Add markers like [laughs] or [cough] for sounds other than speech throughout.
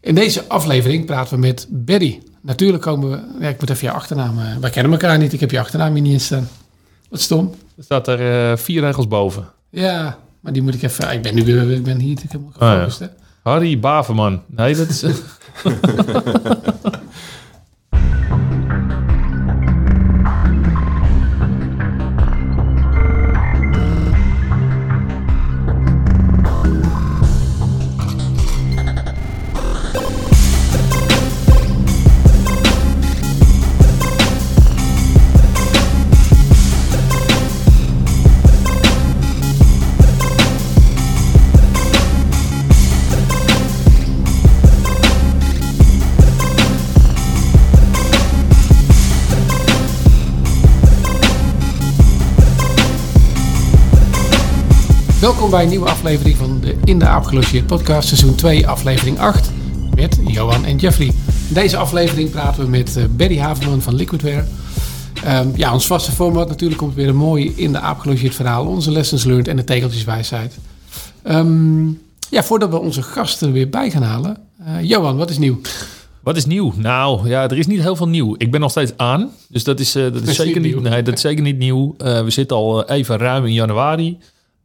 In deze aflevering praten we met Berry. Natuurlijk komen we... Ja, ik moet even je achternaam... eh, wij kennen elkaar niet, ik heb je achternaam hier niet in staan. Wat stom. Er staat er eh, vier regels boven. Ja, maar die moet ik even... Ik ben nu weer... Ik ben hier ik helemaal ja. gefocust, hè. Harry Baverman. Nee, dat is... [laughs] Welkom bij een nieuwe aflevering van de In de Aap Gelogeerd podcast, seizoen 2, aflevering 8, met Johan en Jeffrey. In deze aflevering praten we met eh, Berry Haverman van Liquidware. Ehm, ja, ons vaste format natuurlijk komt weer een mooi In de Aap Gelogeerd verhaal, onze lessons learned en de tegeltjeswijsheid. Ehm, ja, voordat we onze gasten er weer bij gaan halen, eh, Johan, wat is nieuw? Wat is nieuw? Nou, ja, er is niet heel veel nieuw. Ik ben nog steeds aan, dus dat is, eh, dat is, is zeker niet nieuw. nee, dat is zeker niet nieuw. We zitten al even ruim in januari.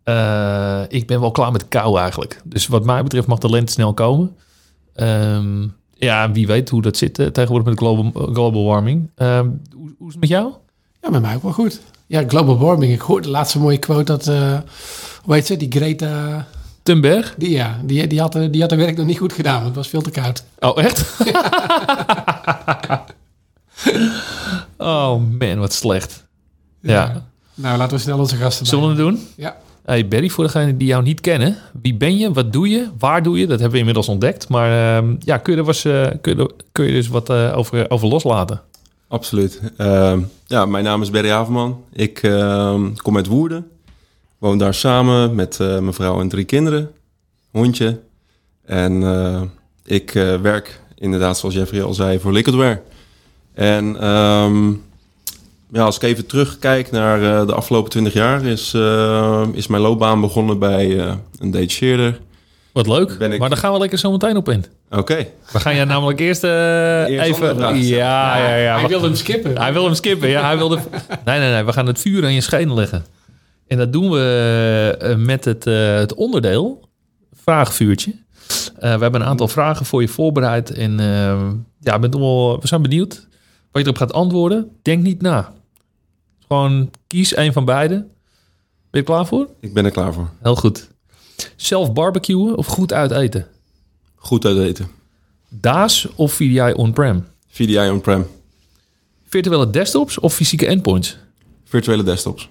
Eh, ik ben wel klaar met kou eigenlijk. Dus wat mij betreft mag de lente snel komen. Ehm, ja, wie weet hoe dat zit eh, tegenwoordig met global, global warming. Ehm, hoe, hoe is het met jou? Ja, met mij ook wel goed. Ja, global warming. Ik hoorde de laatste mooie quote dat, eh hoe heet ze, die Greta... Tunberg? Die, ja, die, die, had, die had haar werk nog niet goed gedaan, want het was veel te koud. Oh, echt? [laughs] oh man, wat slecht. Ja. Nou, laten we snel onze gasten Zullen we het doen? Ja. Hey Barry, voor degenen die jou niet kennen. Wie ben je? Wat doe je? Waar doe je? Dat hebben we inmiddels ontdekt. Maar ehm, ja, kun je er, was, eh, kun je kun je dus wat eh, over, over loslaten? Absoluut. Ehm, ja, mijn naam is Berry Haverman. Ik ehm, kom uit Woerden. Woon daar samen met eh, mijn vrouw en drie kinderen. Hondje. En ik werk inderdaad, zoals Jeffrey al zei, voor Liquidware. En ehm, ja, als ik even terugkijk naar eh, de afgelopen 20 jaar... is, eh, is mijn loopbaan begonnen bij eh, een detacheerder. Wat leuk. Ben ik- Maar daar gaan we lekker zo meteen op in. Oké. We gaan je namelijk eerst, eh, Eerst even... Ja, ja, ja. Hij wilde hem skippen. Hij wil hem skippen. Ja, hij wilde... [laughs] Nee, nee, nee. We gaan het vuur aan je schenen leggen. En dat doen we met het, eh, het onderdeel vraagvuurtje. Eh, we hebben een aantal vragen voor je voorbereid. En ja, ben toch wel, we zijn benieuwd wat je erop gaat antwoorden. Denk niet na. Gewoon kies een van beide. Ben je er klaar voor? Ik ben er klaar voor. Heel goed. Zelf barbecuen of goed uit eten? Goed uit eten. DAS of VDI on-prem? VDI on-prem. Virtuele desktops of fysieke endpoints? Virtuele desktops.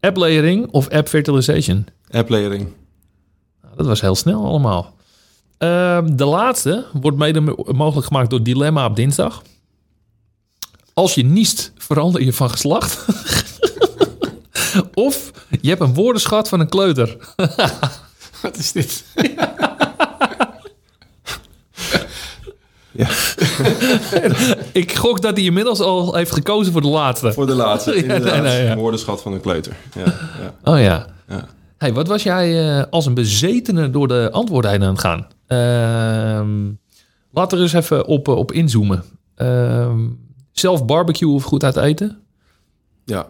App layering of app virtualization? App layering. Nou, dat was heel snel allemaal. Ehm, de laatste wordt mede mo- mogelijk gemaakt door Dilemma op dinsdag. Als je niest, verander je van geslacht. [laughs] of je hebt een woordenschat van een kleuter. [laughs] Wat is dit? Ja. [laughs] Ik gok dat hij inmiddels al heeft gekozen voor de laatste. Voor de laatste, Ja, inderdaad. nee, nee, ja. Woordenschat van een kleuter. Ja, ja. Oh ja. Ja. Hey, wat was jij eh, als een bezetene door de antwoorden heen aan het gaan? Ehm laten we er eens even op, eh, op inzoomen. Ehm, zelf barbecue of goed uit eten? ja.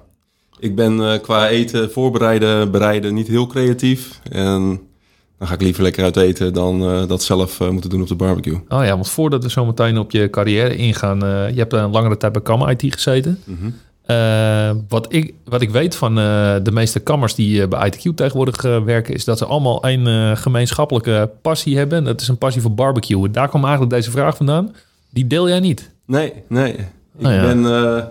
Ik ben eh, qua eten, voorbereiden, bereiden niet heel creatief. En dan ga ik liever lekker uit eten dan eh, dat zelf eh, moeten doen op de barbecue. Oh ja, want voordat we zo meteen op je carrière ingaan... je hebt een langere tijd bij Kam IT gezeten. Mhm. Wat, ik, wat ik weet van de meeste kammers die bij ITQ tegenwoordig werken... is dat ze allemaal een gemeenschappelijke passie hebben. En dat is een passie voor barbecue. Daar kwam eigenlijk deze vraag vandaan. Die deel jij niet. Nee, nee. Ik Oh ja. ben, eh,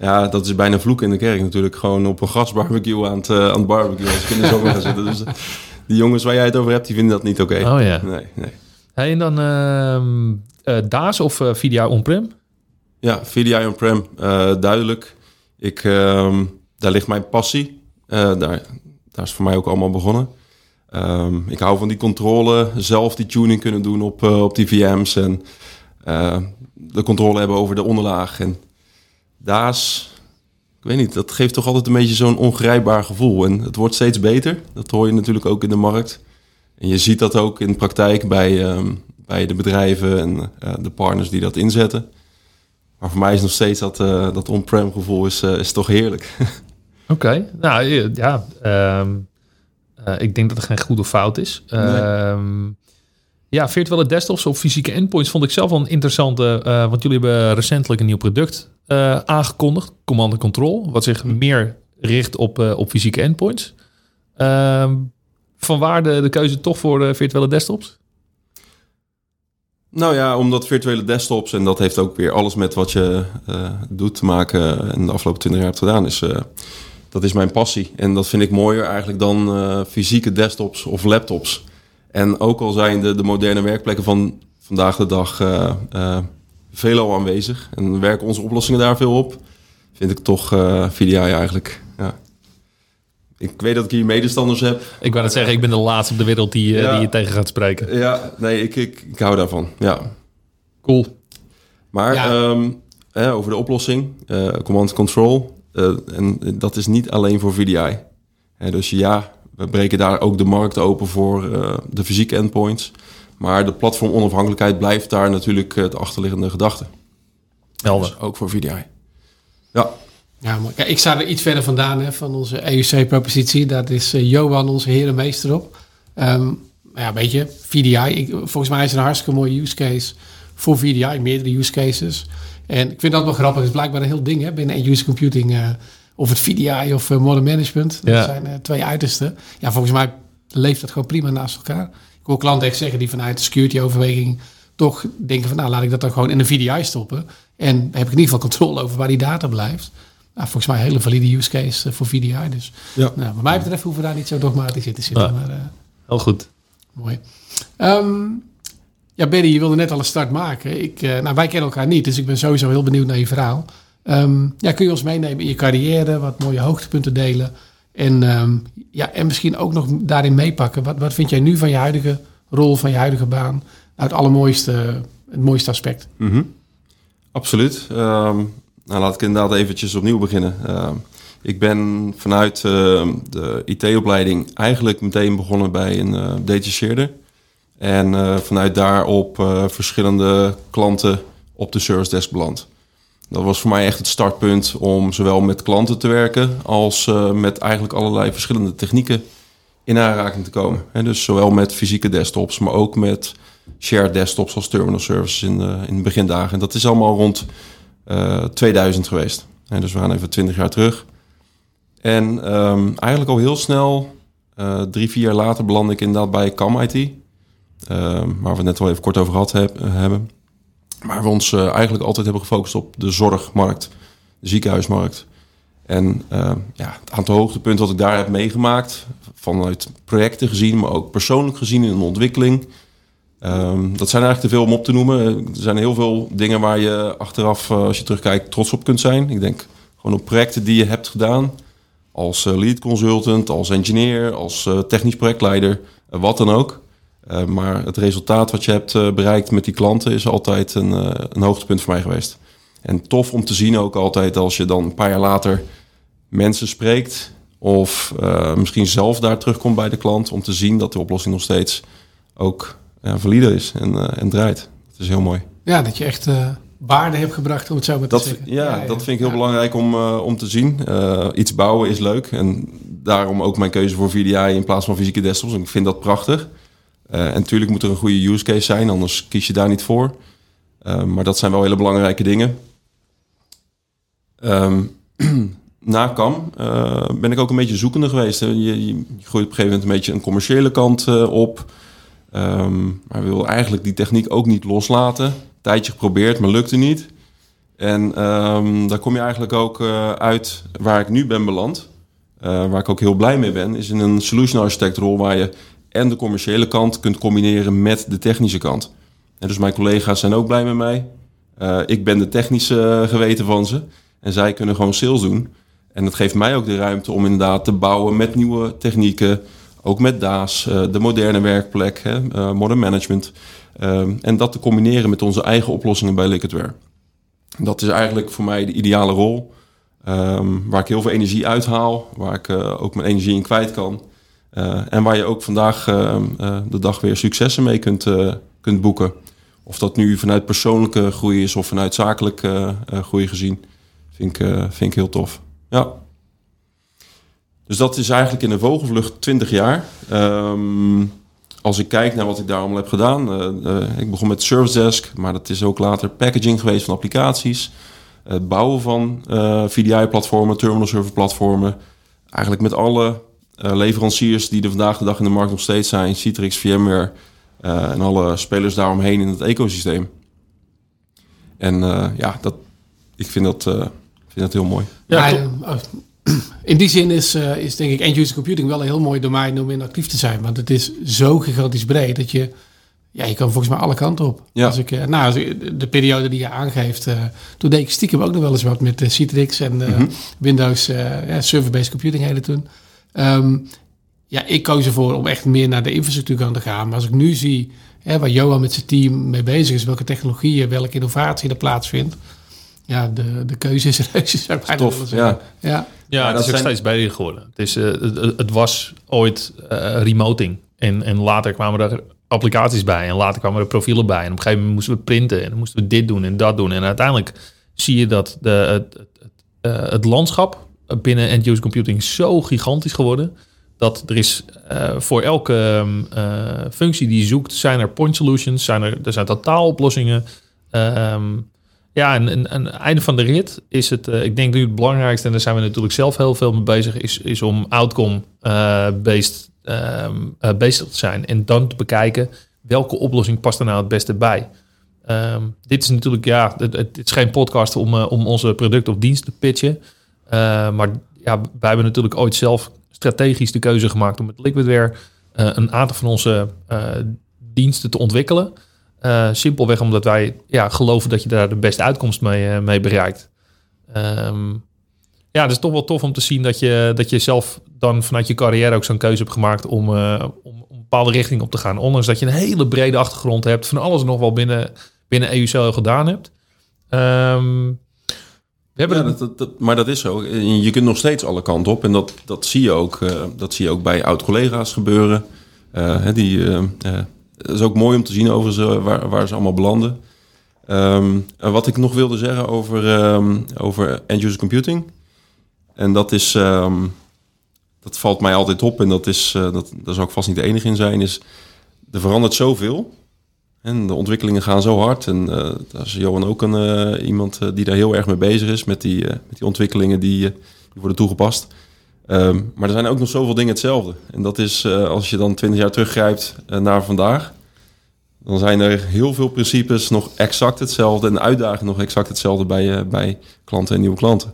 ja, dat is bijna vloek in de kerk natuurlijk. Gewoon op een gasbarbecue aan het, eh, aan het barbecue als ik in de zomer ga zitten. Dus eh, die jongens waar jij het over hebt, die vinden dat niet oké. Oh ja. Nee, nee. Hey, en dan ehm eh, DAS of VDI on-prem? Ja, VDI on-prem, duidelijk. Ik, ehm, daar ligt mijn passie. Daar, daar is voor mij ook allemaal begonnen. Ehm, ik hou van die controle, zelf die tuning kunnen doen op, op die VM's en eh, de controle hebben over de onderlaag. En DAS, ik weet niet, dat geeft toch altijd een beetje zo'n ongrijpbaar gevoel. En het wordt steeds beter, dat hoor je natuurlijk ook in de markt. En je ziet dat ook in de praktijk bij, ehm, bij de bedrijven en eh, de partners die dat inzetten. Maar voor mij is nog steeds dat, eh, dat on-prem gevoel is, is toch heerlijk. [laughs] Oké, nou ja, ehm, eh, ik denk dat er geen goed of fout is. Ehm, ja, virtuele desktops of fysieke endpoints vond ik zelf wel een interessante, eh, want jullie hebben recentelijk een nieuw product eh, aangekondigd, Command and Control, wat zich meer richt op, eh, op fysieke endpoints. Ehm vanwaar de, de keuze toch voor virtuele desktops? Nou ja, omdat virtuele desktops, en dat heeft ook weer alles met wat je doet te maken en de afgelopen 20 jaar hebt gedaan, is, dat is mijn passie. En dat vind ik mooier eigenlijk dan fysieke desktops of laptops. En ook al zijn de, de moderne werkplekken van vandaag de dag eh, veelal aanwezig en werken onze oplossingen daar veel op, vind ik toch eh VDI eigenlijk. Ja. Ik weet dat ik hier medestanders heb. Ik wou net zeggen, ik ben de laatste op de wereld die, Ja. die je tegen gaat spreken. Ja, nee, ik, ik, ik hou daarvan. Ja. Cool. Maar Ja. ehm, over de oplossing, command control, en dat is niet alleen voor VDI. Dus ja, we breken daar ook de markt open voor eh, de fysieke endpoints. Maar de platform onafhankelijkheid blijft daar natuurlijk het achterliggende gedachte. Helder. Dus ook voor VDI. Ja, Ja, maar kijk, ik sta er iets verder vandaan hè, van onze EUC-propositie. Daar is eh, Johan onze herenmeester op. Ehm, maar ja, weet je, VDI. Ik, volgens mij is het een hartstikke mooie use case voor VDI. Meerdere use cases. En ik vind dat wel grappig. Het is blijkbaar een heel ding hè, binnen user computing. eh, of het VDI of eh, modern management. Dat Ja. zijn eh, twee uitersten. Ja, volgens mij leeft dat gewoon prima naast elkaar. Ik hoor klanten echt zeggen die vanuit de security overweging toch denken van nou laat ik dat dan gewoon in een VDI stoppen. En heb ik in ieder geval controle over waar die data blijft. Nou, volgens mij een hele valide use case eh, voor VDI. Dus Ja. nou, wat mij betreft hoeven we daar niet zo dogmatisch in te zitten. Ja. Maar Heel goed. mooi. Ehm, ja, Benny, je wilde net al een start maken. Ik, nou, wij kennen elkaar niet, dus ik ben sowieso heel benieuwd naar je verhaal. Ehm, ja, kun je ons meenemen in je carrière, wat mooie hoogtepunten delen. En, ehm, ja, en misschien ook nog daarin meepakken. Wat, wat vind jij nu van je huidige rol, van je huidige baan? Nou, het allermooiste, het mooiste aspect. Mhm. Absoluut. Ehm, nou, laat ik inderdaad eventjes opnieuw beginnen. Ik ben vanuit de IT-opleiding eigenlijk meteen begonnen bij een eh datageerder. En eh, vanuit daarop eh verschillende klanten op de service desk beland. Dat was voor mij echt het startpunt om zowel met klanten te werken als eh, met eigenlijk allerlei verschillende technieken in aanraking te komen. Hè, dus zowel met fysieke desktops, maar ook met shared desktops als terminal services in de, in de begindagen. En dat is allemaal rond eh 2000 geweest. Hè, dus we gaan even 20 jaar terug. En ehm, eigenlijk al heel snel, eh, drie, vier jaar later, belandde ik inderdaad bij CAM IT. ehm, waar we het net wel even kort over gehad heb- hebben. Waar we ons eh, eigenlijk altijd hebben gefocust op de zorgmarkt, de ziekenhuismarkt. En eh, ja, het aantal hoogtepunten wat ik daar heb meegemaakt, vanuit projecten gezien, maar ook persoonlijk gezien in de ontwikkeling. Ehm, dat zijn eigenlijk te veel om op te noemen. Er zijn heel veel dingen waar je achteraf, eh, als je terugkijkt, trots op kunt zijn. Ik denk gewoon op projecten die je hebt gedaan. Als lead consultant, als engineer, als technisch projectleider, wat dan ook. Eh, maar het resultaat wat je hebt eh, bereikt met die klanten is altijd een, eh, een hoogtepunt voor mij geweest. En tof om te zien ook altijd als je dan een paar jaar later mensen spreekt. Of misschien zelf daar terugkomt bij de klant. Om te zien dat de oplossing nog steeds ook valide is en, en draait. Dat is heel mooi. Ja, dat je echt waarde hebt gebracht, om het zo maar te Dat, zeggen. ja, dat vind ik heel Ja. belangrijk om, om te zien. Iets bouwen is leuk. En daarom ook mijn keuze voor VDI in plaats van fysieke desktops. Ik vind dat prachtig. Eh, en natuurlijk moet er een goede use case zijn, anders kies je daar niet voor. Eh, maar dat zijn wel hele belangrijke dingen. Ehm, [clears throat] na CAM eh, ben ik ook een beetje zoekende geweest. Je, je, groeit op een gegeven moment een beetje een commerciële kant op. Ehm, maar wil eigenlijk die techniek ook niet loslaten. Tijdje geprobeerd, maar lukte niet. En ehm, daar kom je eigenlijk ook uit waar ik nu ben beland. Waar ik ook heel blij mee ben, is in een solution architect rol waar je en de commerciële kant kunt combineren met de technische kant. En dus mijn collega's zijn ook blij met mij. Eh, ik ben de technische eh, geweten van ze. En zij kunnen gewoon sales doen. En dat geeft mij ook de ruimte om inderdaad te bouwen met nieuwe technieken. Ook met DAS, eh, de moderne werkplek, hè, modern management. En dat te combineren met onze eigen oplossingen bij Liquidware. Dat is eigenlijk voor mij de ideale rol. ehm, waar ik heel veel energie uithaal. Waar ik ook mijn energie in kwijt kan. Eh, en waar je ook vandaag ehm, eh, de dag weer successen mee kunt, eh, kunt boeken. of dat nu vanuit persoonlijke groei is of vanuit zakelijke groei gezien, vind ik, vind ik heel tof. Ja. Dus dat is eigenlijk in de vogelvlucht 20 jaar. Um, als ik kijk naar wat ik daar allemaal heb gedaan. Uh, ik begon met Service Desk, maar dat is ook later packaging geweest van applicaties. Het bouwen van VDI-platformen, terminal server platformen. Eigenlijk met alle leveranciers die er vandaag de dag in de markt nog steeds zijn. Citrix, VMware, uh, en alle spelers daaromheen in het ecosysteem. En uh, ja, dat, ik vind dat, uh, vind dat heel mooi. Ja, [clears throat] in die zin is, is denk ik end-user computing wel een heel mooi domein om in actief te zijn. Want het is zo gigantisch breed dat je... Ja, je kan volgens mij alle kanten op. Ja. Als ik, nou, als ik, de periode die je aangeeft, toen deed ik stiekem ook nog wel eens wat met Citrix en mm -hmm. Windows server-based computing hele toen. Um, ja, ik koos ervoor om echt meer naar de infrastructuur te gaan. Maar als ik nu zie hè, waar Johan met zijn team mee bezig is, welke technologieën, welke innovatie er plaatsvindt. Ja, de, de keuze is [laughs] reuze, zou ik Tof, ja. Ja, ja het is ook steeds beter geworden. Het, is, uh, het, het, was ooit uh, remoting. En, en later kwamen er applicaties bij. En later kwamen er profielen bij. En op een gegeven moment moesten we printen. En dan moesten we dit doen en dat doen. En uiteindelijk zie je dat de, het, het, uh, het landschap binnen end-user computing zo gigantisch geworden dat er is uh, voor elke uh, functie die je zoekt, zijn er point solutions, zijn er, er zijn totaaloplossingen. Um, ja, en, en, en einde van de rit is het, uh, ik denk nu het belangrijkste, en daar zijn we natuurlijk zelf heel veel mee bezig, is, is om outcome-based um, bezig te zijn. En dan te bekijken welke oplossing past er nou het beste bij. Dit is natuurlijk, ja, het, het, is geen podcast om, om onze product of dienst te pitchen. Maar ja, wij hebben natuurlijk ooit zelf strategisch de keuze gemaakt om met Liquidware uh, een aantal van onze uh, diensten te ontwikkelen. Simpelweg omdat wij ja, geloven dat je daar de beste uitkomst mee, mee bereikt. Um, ja, het is toch wel tof om te zien dat je, dat je zelf dan vanuit je carrière ook zo'n keuze hebt gemaakt om, om, om, een bepaalde richting op te gaan. Ondanks dat je een hele brede achtergrond hebt, van alles nog wel binnen, binnen EUCL gedaan hebt. Um, ja, dat, dat, maar dat is zo. Je kunt nog steeds alle kanten op. En dat, dat, zie, je ook, uh, dat zie je ook bij oud-collega's gebeuren. Uh, die, uh, dat is ook mooi om te zien over ze, waar, waar ze allemaal belanden. Um, wat ik nog wilde zeggen over, um, over end-user computing. En dat is... Um, dat valt mij altijd op. En dat is... dat, daar zal ik vast niet de enige in zijn. Is, er verandert zoveel. En de ontwikkelingen gaan zo hard. En uh, daar is Johan ook een, uh, iemand uh, die daar heel erg mee bezig is met die, met die ontwikkelingen die, worden toegepast. Um, maar er zijn ook nog zoveel dingen hetzelfde. En dat is als je dan twintig jaar teruggrijpt naar vandaag. Dan zijn er heel veel principes nog exact hetzelfde. En de uitdagingen nog exact hetzelfde bij, bij klanten en nieuwe klanten.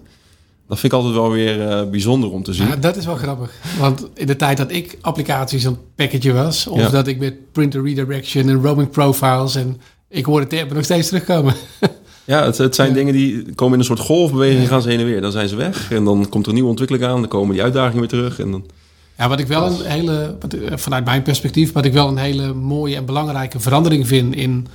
Dat vind ik altijd wel weer uh, bijzonder om te zien. Ja, dat is wel grappig. Want in de tijd dat ik applicaties het package was... of ja. dat ik met printer redirection en roaming profiles... en ik hoor het termen nog steeds terugkomen. [laughs] ja, het, het zijn ja. dingen die komen in een soort golfbeweging... gaan ze heen en weer. Dan zijn ze weg en dan komt er een nieuwe ontwikkeling aan... dan komen die uitdagingen weer terug en dan... Ja, wat ik wel een hele, vanuit mijn perspectief, wat ik wel een hele mooie en belangrijke verandering vind in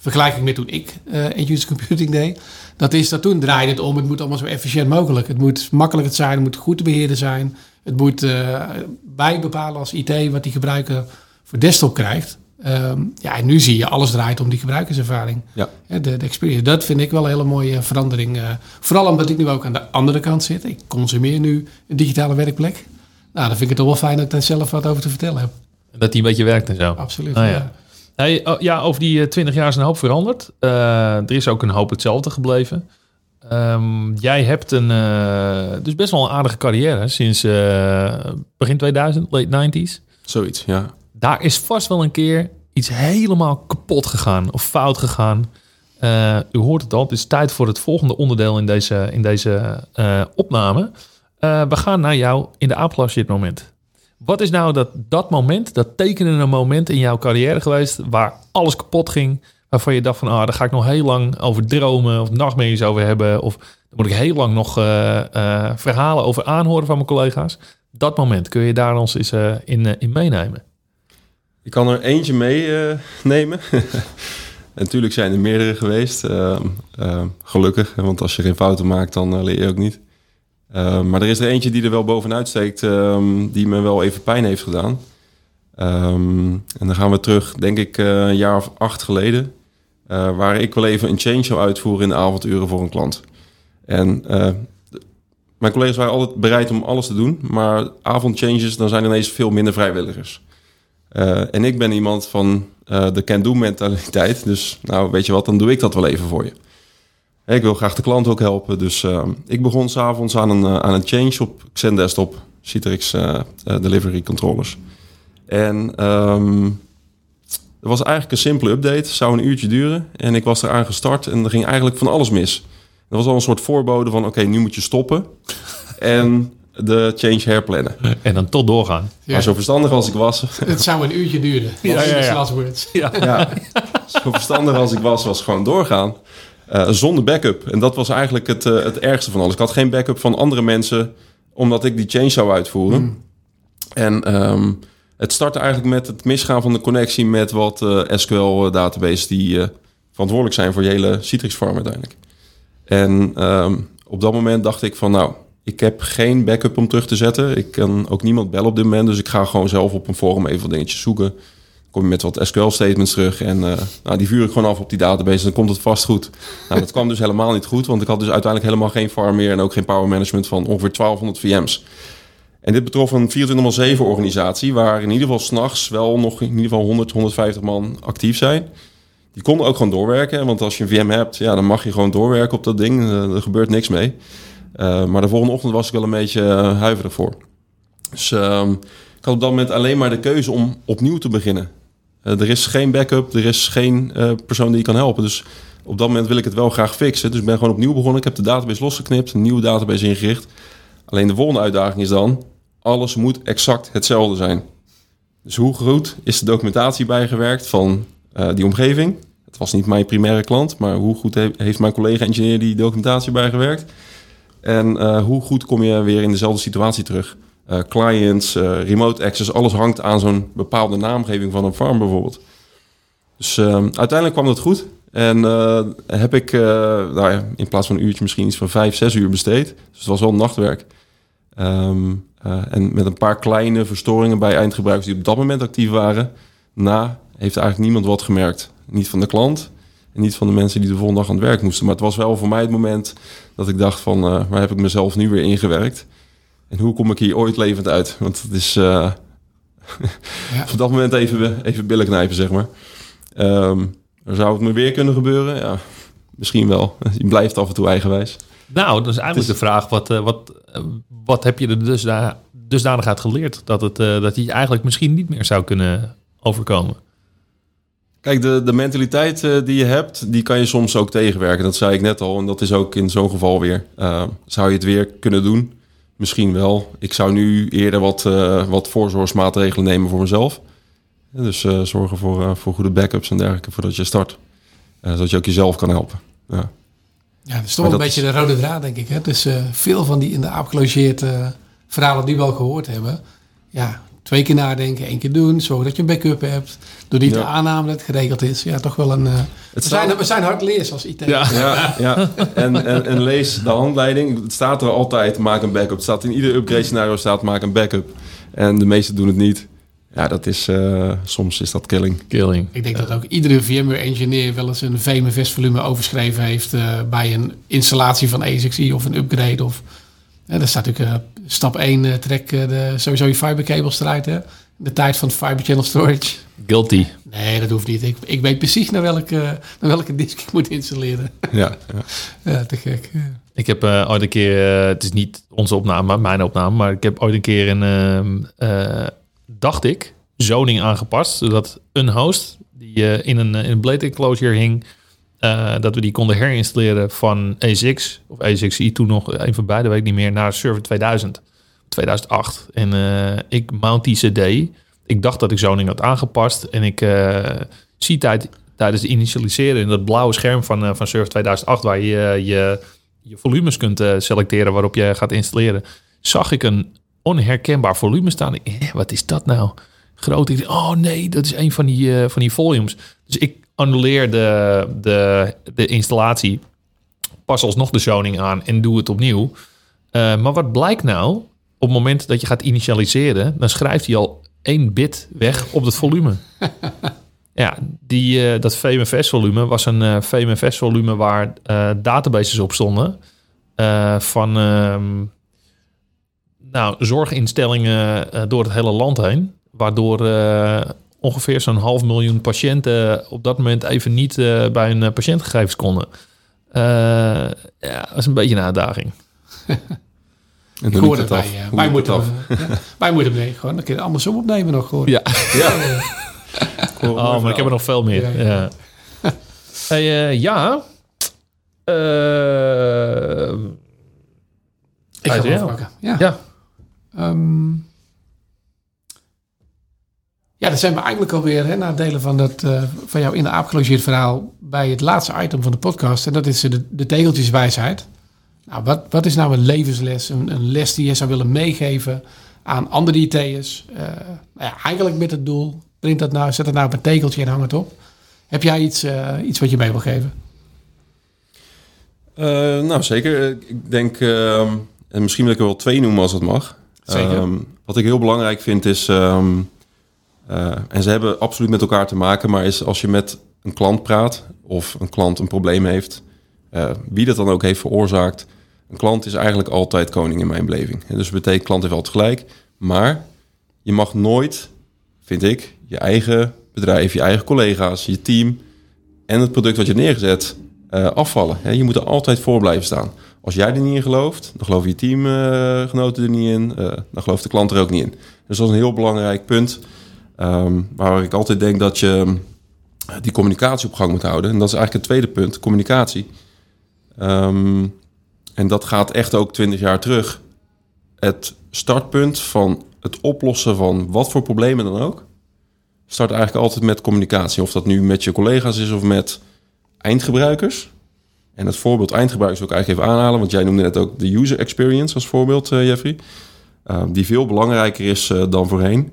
vergelijking met toen ik uh, end-user computing deed. Dat is dat toen draaide het om, het moet allemaal zo efficiënt mogelijk. Het moet makkelijk zijn, het moet goed te beheren zijn. Het moet uh, wij bepalen als IT wat die gebruiker voor desktop krijgt. Um, ja, en nu zie je, alles draait om die gebruikerservaring. Ja. De, de experience. Dat vind ik wel een hele mooie verandering. Uh, vooral omdat ik nu ook aan de andere kant zit. Ik consumeer nu een digitale werkplek. Nou, dan vind ik het toch wel fijn dat ik daar zelf wat over te vertellen heb. Dat die een beetje werkt en zo. Absoluut, ja. ja. Hey, oh, ja, over die 20 jaar is een hoop veranderd. Uh, er is ook een hoop hetzelfde gebleven. Um, jij hebt een, uh, dus best wel een aardige carrière sinds uh, begin 2000, late 90s. Zoiets, ja. Daar is vast wel een keer iets helemaal kapot gegaan of fout gegaan. u hoort het al, het is tijd voor het volgende onderdeel in deze, in deze opname. we gaan naar jou in de Applaus dit moment. Wat is nou dat, dat moment, dat tekenende moment in jouw carrière geweest waar alles kapot ging? Waarvan je dacht van, ah, daar ga ik nog heel lang over dromen of nachtmerries over hebben. Of daar moet ik heel lang nog uh, uh, verhalen over aanhoren van mijn collega's. Dat moment, kun je daar ons eens uh, in, in meenemen? Ik kan er eentje meenemen. [laughs] Natuurlijk zijn er meerdere geweest. Gelukkig, want als je geen fouten maakt, dan leer je ook niet. Uh, maar er is er eentje die er wel bovenuit steekt, um, die me wel even pijn heeft gedaan. Um, en dan gaan we terug, denk ik, uh, een jaar of acht geleden. eh, waar ik wel even een change zou uitvoeren in de avonduren voor een klant. En eh, mijn collega's waren altijd bereid om alles te doen, maar avondchanges, dan zijn er ineens veel minder vrijwilligers. Eh, en ik ben iemand van eh, de can-do mentaliteit, dus nou weet je wat, dan doe ik dat wel even voor je. Ik wil graag de klant ook helpen, dus eh, ik begon s'avonds aan een, eh, aan een change op Xendesktop, Citrix eh, eh, Delivery Controllers. En ehm het was eigenlijk een simpele update, zou een uurtje duren. En ik was eraan gestart en er ging eigenlijk van alles mis. Er was al een soort voorbode van, oké, nu moet je stoppen. [laughs] en de change herplannen. En dan tot doorgaan. Ja. Maar zo verstandig als ik was, Het zou een uurtje duren. Ja, Ja, ja, ja. Last words. Ja. ja, [laughs] zo verstandig als ik was, was gewoon doorgaan. Eh, zonder backup. En dat was eigenlijk het, eh, het ergste van alles. Ik had geen backup van andere mensen, omdat ik die change zou uitvoeren. En ehm, het startte eigenlijk met het misgaan van de connectie met wat eh, SQL-databases die verantwoordelijk zijn voor je hele Citrix farm uiteindelijk. En ehm, op dat moment dacht ik van nou, ik heb geen backup om terug te zetten. Ik kan ook niemand bellen op dit moment, dus ik ga gewoon zelf op een forum even wat dingetjes zoeken. Kom je met wat SQL-statements terug en eh, nou, die vuur ik gewoon af op die database. Dan komt het vast goed. Nou, dat kwam dus helemaal niet goed, want ik had dus uiteindelijk helemaal geen farm meer en ook geen power management van ongeveer 1200 VM's. En dit betrof een 24x7 organisatie, waar in ieder geval s'nachts wel nog in ieder geval 100, 150 man actief zijn. Die konden ook gewoon doorwerken, want als je een VM hebt, ja, dan mag je gewoon doorwerken op dat ding. Eh, er gebeurt niks mee. Eh, maar de volgende ochtend was ik wel een beetje huiverig voor. Dus ehm, ik had op dat moment alleen maar de keuze om opnieuw te beginnen. Eh, er is geen backup, er is geen eh, persoon die je kan helpen. Dus op dat moment wil ik het wel graag fixen. Dus ik ben gewoon opnieuw begonnen. Ik heb de database losgeknipt, een nieuwe database ingericht. Alleen de volgende uitdaging is dan, alles moet exact hetzelfde zijn. Dus hoe goed is de documentatie bijgewerkt van eh, die omgeving? Het was niet mijn primaire klant, maar hoe goed he- heeft mijn collega-engineer die documentatie bijgewerkt? En hoe goed kom je weer in dezelfde situatie terug? Eh, clients, eh, remote access, alles hangt aan zo'n bepaalde naamgeving van een farm bijvoorbeeld. Dus eh, uiteindelijk kwam dat goed. En eh, heb ik eh, nou ja, in plaats van een uurtje misschien iets van vijf, zes uur besteed. Dus het was wel nachtwerk. Ehm, eh, en met een paar kleine verstoringen bij eindgebruikers die op dat moment actief waren. Na heeft eigenlijk niemand wat gemerkt. Niet van de klant en niet van de mensen die de volgende dag aan het werk moesten. Maar het was wel voor mij het moment dat ik dacht van... waar heb ik mezelf nu weer ingewerkt? En hoe kom ik hier ooit levend uit? Want het is eh, [laughs] Ja. op dat moment even, even billen knijpen, zeg maar. Ehm, zou het me weer kunnen gebeuren? Ja, misschien wel. [laughs] Je blijft af en toe eigenwijs. Nou, dat is eigenlijk Het is- de vraag. Wat, eh, wat, eh, wat heb je er dus daar, dusdanig uit geleerd? Dat, het, eh, dat je eigenlijk misschien niet meer zou kunnen overkomen. Kijk, de, de mentaliteit eh, die je hebt, die kan je soms ook tegenwerken. Dat zei ik net al. En dat is ook in zo'n geval weer. Eh, zou je het weer kunnen doen? Misschien wel. Ik zou nu eerder wat, eh, wat voorzorgsmaatregelen nemen voor mezelf. Dus eh, zorgen voor, eh, voor goede backups en dergelijke voordat je start. Zodat je ook jezelf kan helpen. Ja. Ja, dat is toch Maar een beetje de rode draad, denk ik. Hè? Dus veel van die in de aap verhalen die we al gehoord hebben. Ja, twee keer nadenken, één keer doen. Zorg dat je een backup hebt. Doe niet Ja. de aanname dat het geregeld is. Ja, toch wel een... eh, we, zijn, we zijn hard leers als IT. Ja. Ja, ja. En, en, en lees de handleiding. Het staat er altijd, maak een backup. Het staat in ieder upgrade scenario staat, maak een backup. En de meesten doen het niet. Ja, dat is, eh, soms is dat killing. Killing. Ik denk dat ook iedere VMware-engineer wel eens een VMFS-volume overgeschreven heeft eh, bij een installatie van ASXi of een upgrade. Of, ja, daar staat natuurlijk eh, stap 1, eh, trek eh, de, sowieso je fiberkabels eruit. Hè? De tijd van fiber channel storage. Guilty. Nee, dat hoeft niet. Ik, ik weet precies naar welke, naar welke disk ik moet installeren. Ja, ja. [laughs] Ja, te gek. Ja. Ik heb eh, ooit een keer, het is niet onze opname, maar mijn opname, maar ik heb ooit een keer een, ehm, eh, dacht ik, zoning aangepast. Zodat een host die eh, in een, in een blade enclosure hing, eh, dat we die konden herinstalleren van ASX of ASXi toen nog, een van beide weet ik niet meer, naar server 2000, 2008. En eh, ik mount die CD. Ik dacht dat ik zoning had aangepast en ik eh, zie tijd, tijdens het initialiseren in dat blauwe scherm van, eh, van server 2008 waar je eh, je je volumes kunt eh, selecteren waarop je gaat installeren, zag ik een onherkenbaar volume staan. Ik, eh, wat is dat nou? Groot. Ik oh nee, dat is een van die, eh, van die volumes. Dus ik annuleer de, de, de installatie, pas alsnog de zoning aan en doe het opnieuw. Eh, maar wat blijkt nou? Op het moment dat je gaat initialiseren, dan schrijft hij al één bit weg op het volume. [laughs] Ja, die, eh, dat VMFS-volume was een eh, VMFS-volume waar databases op stonden van ehm, nou, zorginstellingen door het hele land heen. Waardoor ongeveer zo'n half miljoen patiënten op dat moment even niet eh, bij hun eh, patiëntgegevens konden. Eh, ja, dat is een beetje een uitdaging. [laughs] En Ik hoorde het het wij, af. eh, wij liep het moeten, af? ja, wij moeten gewoon een keer andersom opnemen nog gewoon. [laughs] Ja. Ja. Cool, Oh, maar ik heb er nog veel meer. Ja, Ja, ja. Hey, eh, ja. Eh, Ik ga afpakken. Ja. ja. Ja, dan zijn we eigenlijk alweer hè, na delen van, dat, eh, van jouw in de aap gelogeerd verhaal bij het laatste item van de podcast. En dat is de, de tegeltjeswijsheid. Nou, wat, wat is nou een levensles, een, een les die je zou willen meegeven aan andere IT'ers? Eh nou ja, eigenlijk met het doel, print dat nou, zet het nou op een tegeltje en hang het op. Heb jij iets, eh, iets wat je mee wil geven? Nou, zeker. Ik denk, ehm, en misschien wil ik er wel twee noemen als het mag. Zeker. Ehm, wat ik heel belangrijk vind is, ehm, eh, en ze hebben absoluut met elkaar te maken, maar is als je met een klant praat of een klant een probleem heeft, eh, wie dat dan ook heeft veroorzaakt, een klant is eigenlijk altijd koning in mijn beleving. En dus betekent klant heeft altijd gelijk, maar je mag nooit, vind ik, je eigen bedrijf, je eigen collega's, je team en het product wat je neergezet eh, afvallen. Je moet er altijd voor blijven staan. Als jij er niet in gelooft, dan geloven je teamgenoten er niet in. dan gelooft de klant er ook niet in. Dus dat is een heel belangrijk punt. Ehm, waar ik altijd denk dat je eh, die communicatie op gang moet houden. En dat is eigenlijk het tweede punt, communicatie. Ehm, en dat gaat echt ook twintig jaar terug. Het startpunt van het oplossen van wat voor problemen dan ook... start eigenlijk altijd met communicatie. Of dat nu met je collega's is of met eindgebruikers. En het voorbeeld eindgebruikers wil ik eigenlijk even aanhalen, want jij noemde net ook de user experience als voorbeeld, eh, Jeffrey. Die veel belangrijker is uh, dan voorheen.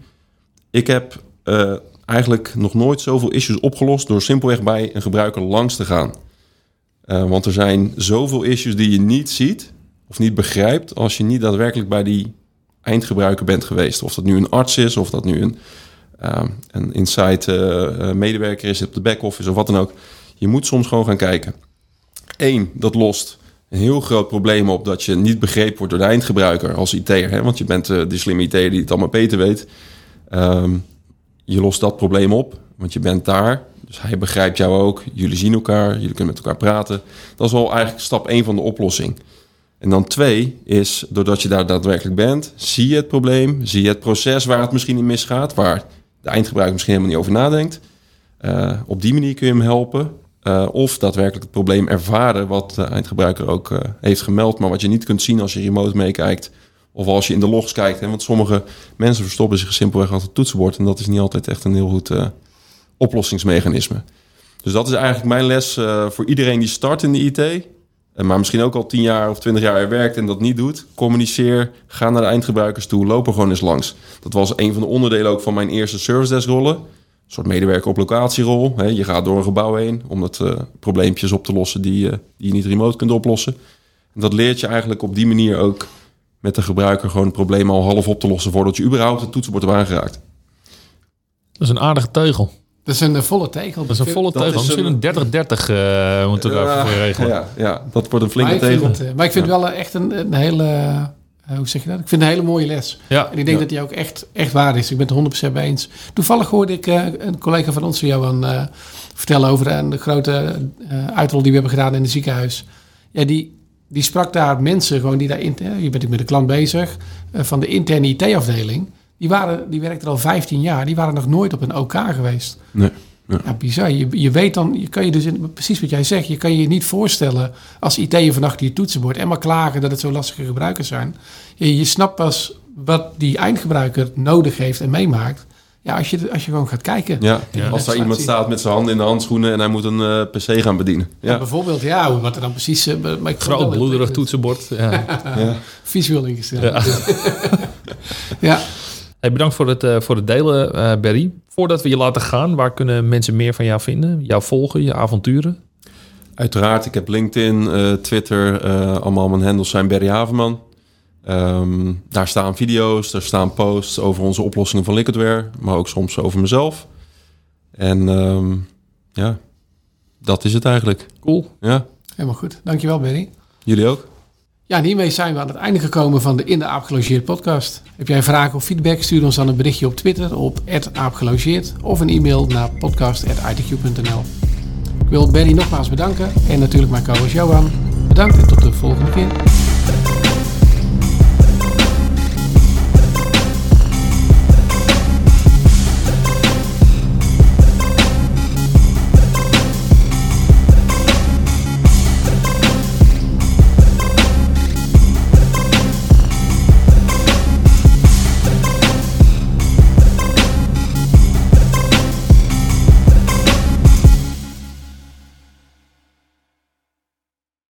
Ik heb uh, eigenlijk nog nooit zoveel issues opgelost door simpelweg bij een gebruiker langs te gaan. Uh, want er zijn zoveel issues die je niet ziet of niet begrijpt als je niet daadwerkelijk bij die eindgebruiker bent geweest. Of dat nu een arts is, of dat nu een, een inside medewerker is op de back-office of wat dan ook. Je moet soms gewoon gaan kijken. Eén, dat lost een heel groot probleem op dat je niet begrepen wordt door de eindgebruiker als IT'er. Want je bent de slimme IT'er die het allemaal beter weet. Um, je lost dat probleem op, want je bent daar. Dus hij begrijpt jou ook. Jullie zien elkaar, jullie kunnen met elkaar praten. Dat is wel eigenlijk stap één van de oplossing. En dan twee is, doordat je daar daadwerkelijk bent, zie je het probleem, zie je het proces waar het misschien in misgaat, waar de eindgebruiker misschien helemaal niet over nadenkt. Uh, op die manier kun je hem helpen. Uh, of daadwerkelijk het probleem ervaren wat de eindgebruiker ook uh, heeft gemeld, maar wat je niet kunt zien als je remote meekijkt. Of als je in de logs kijkt. Hè? Want sommige mensen verstoppen zich simpelweg achter het toetsenbord. En dat is niet altijd echt een heel goed uh, oplossingsmechanisme. Dus dat is eigenlijk mijn les voor iedereen die start in de IT. Maar misschien ook al 10 jaar of 20 jaar er werkt en dat niet doet. Communiceer, ga naar de eindgebruikers toe, loop er gewoon eens langs. Dat was een van de onderdelen ook van mijn eerste service desk rollen. Een soort medewerker op locatierol. Je gaat door een gebouw heen om uh, probleempjes op te lossen die, die je niet remote kunt oplossen. En dat leert je eigenlijk op die manier ook met de gebruiker gewoon het probleem al half op te lossen voordat je überhaupt het toetsenbord hebt aangeraakt. Dat is een aardige teugel. Dat is een uh, volle tegel. Dat is een volle teugel. Misschien een 30-30 uh, moeten we daarvoor regelen. Ja, ja, dat wordt een flinke maar tegel. Het, maar ik vind ja. wel echt een, een hele... Uh, hoe zeg je dat? Ik vind het een hele mooie les. Ja. En ik denk ja. dat die ook echt, echt waar is. Ik ben het 100% mee eens. Toevallig hoorde ik uh, een collega van ons, Johan, uh, vertellen over een de grote uh, uitrol die we hebben gedaan in het ziekenhuis. Ja, die, die sprak daar mensen gewoon die daar... In, je bent met de klant bezig, uh, van de interne IT-afdeling. Die, waren, die werkten al 15 jaar. Die waren nog nooit op een OK geweest. Nee. Ja. ja, bizar. Je, je weet dan, je kan je dus, in, precies wat jij zegt, je kan je niet voorstellen als IT'er vannacht je toetsenbord en maar klagen dat het zo lastige gebruikers zijn. Je, je snapt pas wat die eindgebruiker nodig heeft en meemaakt. Ja, als je, als je gewoon gaat kijken. Ja, ja. als daar iemand zien. staat met zijn handen in de handschoenen en hij moet een uh, PC gaan bedienen. Ja. ja. bijvoorbeeld, ja, wat er dan precies... Uh, maar ik Groot bloederig toetsenbord. Ja. [laughs] ja. Visueel ingesteld. Ja. [laughs] ja. Hey, bedankt voor het, uh, voor het delen, uh, Barry. Voordat we je laten gaan, waar kunnen mensen meer van jou vinden? Jou volgen, je avonturen? Uiteraard, ik heb LinkedIn, uh, Twitter, allemaal mijn handles zijn Barry Haverman. Um, daar staan video's, daar staan posts over onze oplossingen van Liquidware, maar ook soms over mezelf. En ehm, ja, dat is het eigenlijk. Cool. Ja, Helemaal goed. Dankjewel, Berry. jullie ook? Ja, en hiermee zijn we aan het einde gekomen van de In de Aap Gelogeerd podcast. Heb jij vragen of feedback? Stuur ons dan een berichtje op Twitter op @aapgelogeerd of een e-mail naar podcast.itq.nl. Ik wil Berry nogmaals bedanken en natuurlijk mijn co-host Johan. Bedankt en tot de volgende keer.